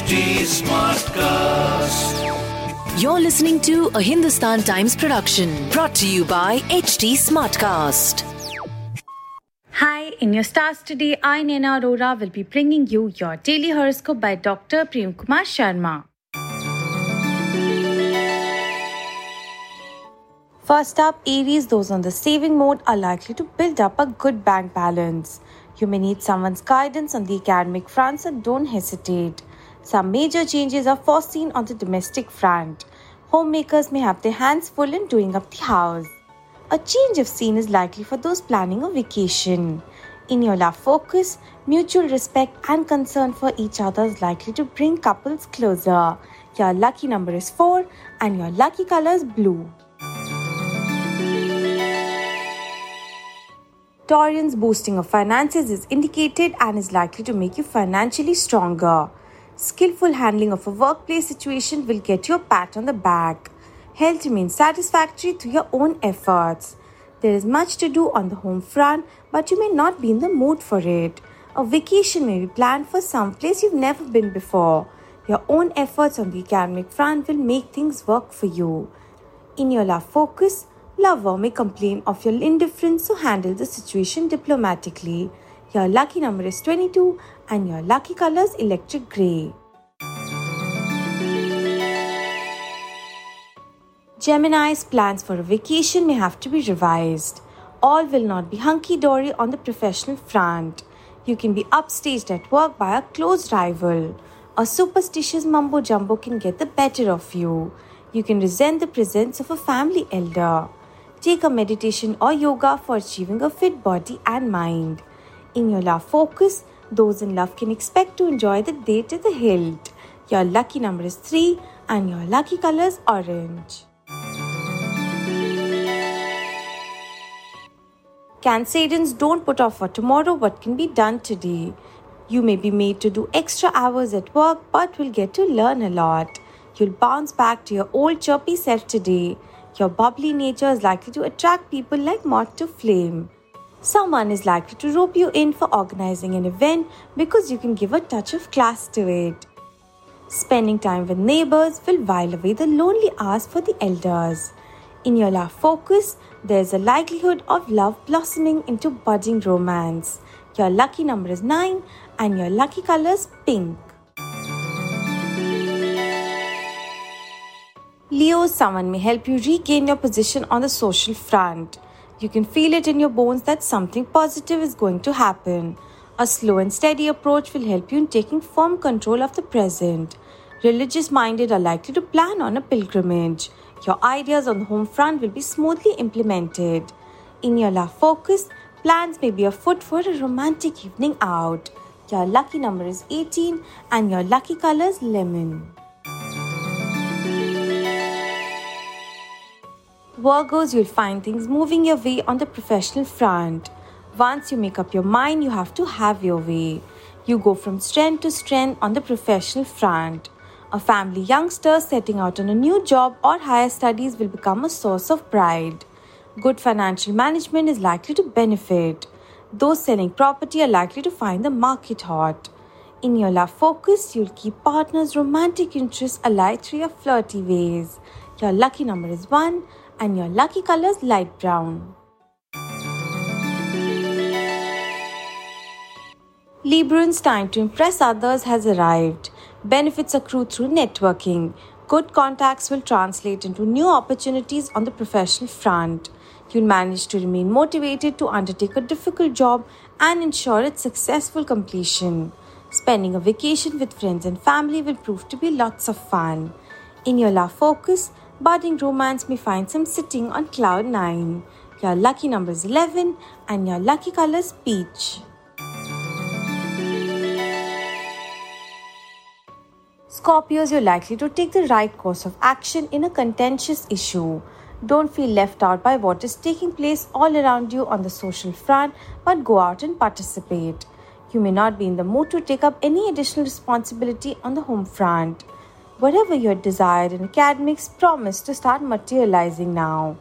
HT Smartcast. You're listening to a Hindustan Times production brought to you by HT Smartcast. Hi, in your stars today, I, Naina Arora, will be bringing you your daily horoscope by Dr. Prem Kumar Sharma. First up, Aries, those on the saving mode are likely to build up a good bank balance. You may need someone's guidance on the academic front, so don't hesitate. Some major changes are foreseen on the domestic front. Homemakers may have their hands full in doing up the house. A change of scene is likely for those planning a vacation. In your love focus, mutual respect and concern for each other is likely to bring couples closer. Your lucky number is 4 and your lucky color is blue. Taurians boosting of finances is indicated and is likely to make you financially stronger. Skillful handling of a workplace situation will get you a pat on the back. Health remains satisfactory through your own efforts. There is much to do on the home front, but you may not be in the mood for it. A vacation may be planned for some place you've never been before. Your own efforts on the academic front will make things work for you. In your love focus, lover may complain of your indifference, so handle the situation diplomatically. Your lucky number is 22 and your lucky color is electric grey. Gemini's plans for a vacation may have to be revised. All will not be hunky dory on the professional front. You can be upstaged at work by a close rival. A superstitious mumbo jumbo can get the better of you. You can resent the presence of a family elder. Take a meditation or yoga for achieving a fit body and mind. In your love focus, those in love can expect to enjoy the day to the hilt. Your lucky number is 3 and your lucky color is orange. Cancerians don't put off for tomorrow what can be done today. You may be made to do extra hours at work but will get to learn a lot. You'll bounce back to your old chirpy self today. Your bubbly nature is likely to attract people like moth to flame. Someone is likely to rope you in for organizing an event because you can give a touch of class to it. Spending time with neighbors will while away the lonely hours for the elders. In your love focus, there is a likelihood of love blossoming into budding romance. Your lucky number is 9 and your lucky color is pink. Leo, someone may help you regain your position on the social front. You can feel it in your bones that something positive is going to happen. A slow and steady approach will help you in taking firm control of the present. Religious minded are likely to plan on a pilgrimage. Your ideas on the home front will be smoothly implemented. In your love focus, plans may be afoot for a romantic evening out. Your lucky number is 18 and your lucky color is lemon. Virgos, you'll find things moving your way on the professional front. Once you make up your mind, you have to have your way. You go from strength to strength on the professional front. A family youngster setting out on a new job or higher studies will become a source of pride. Good financial management is likely to benefit. Those selling property are likely to find the market hot. In your love focus, you'll keep partners' romantic interests alive through your flirty ways. Your lucky number is 1 and your lucky colors light brown. Librans' time to impress others has arrived. Benefits accrue through networking. Good contacts will translate into new opportunities on the professional front. You'll manage to remain motivated to undertake a difficult job and ensure its successful completion. Spending a vacation with friends and family will prove to be lots of fun. In your love focus, budding romance may find some sitting on cloud 9. Your lucky number is 11 and your lucky color is peach. Scorpios, you're likely to take the right course of action in a contentious issue. Don't feel left out by what is taking place all around you on the social front, but go out and participate. You may not be in the mood to take up any additional responsibility on the home front. Whatever your desired in academics promise to start materializing now.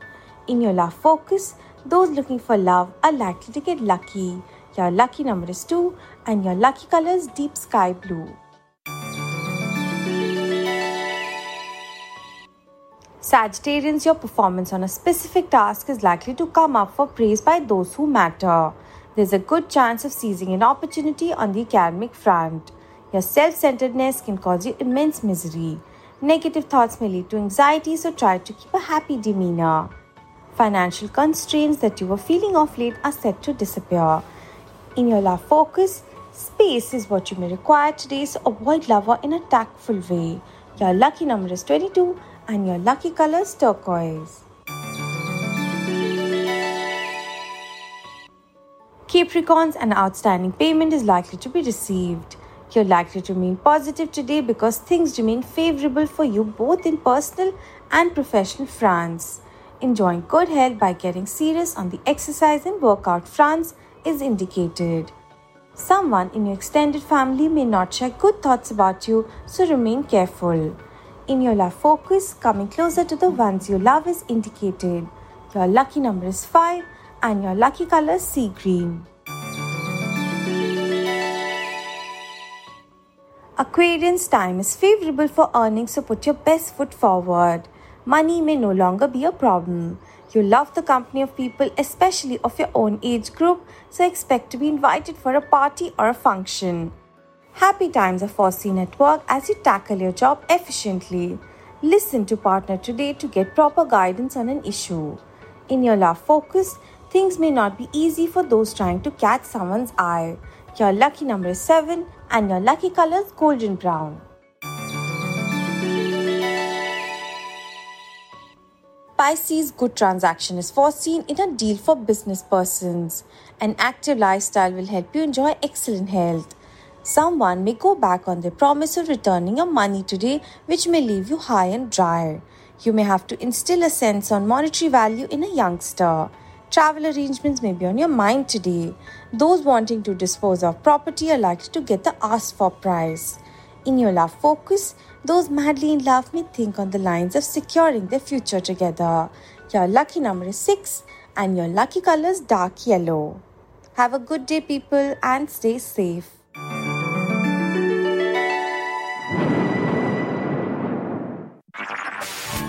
In your love focus, those looking for love are likely to get lucky. Your lucky number is 2 and your lucky color is deep sky blue. Sagittarians, your performance on a specific task is likely to come up for praise by those who matter. There's a good chance of seizing an opportunity on the academic front. Your self centeredness can cause you immense misery. Negative thoughts may lead to anxiety, so try to keep a happy demeanor. Financial constraints that you were feeling of late are set to disappear. In your love focus, space is what you may require today, so avoid lover in a tactful way. Your lucky number is 22 and your lucky color is turquoise. Capricorns, an outstanding payment is likely to be received. You're likely to remain positive today because things remain favorable for you both in personal and professional fronts. Enjoying good health by getting serious on the exercise and workout fronts is indicated. Someone in your extended family may not share good thoughts about you, so remain careful. In your love focus, coming closer to the ones you love is indicated. Your lucky number is 5 and your lucky color is sea green. Aquarian's time is favorable for earning, so put your best foot forward. Money may no longer be a problem. You love the company of people, especially of your own age group, so expect to be invited for a party or a function. Happy times are foreseen at work as you tackle your job efficiently. Listen to partner today to get proper guidance on an issue. In your love focus, things may not be easy for those trying to catch someone's eye. Your lucky number is 7 and your lucky color is golden brown. Pisces good transaction is foreseen in a deal for business persons. An active lifestyle will help you enjoy excellent health. Someone may go back on their promise of returning your money today, which may leave you high and dry. You may have to instill a sense on monetary value in a youngster. Travel arrangements may be on your mind today. Those wanting to dispose of property are likely to get the asked for price. In your love focus, those madly in love may think on the lines of securing their future together. Your lucky number is 6 and your lucky color is dark yellow. Have a good day, people, and stay safe.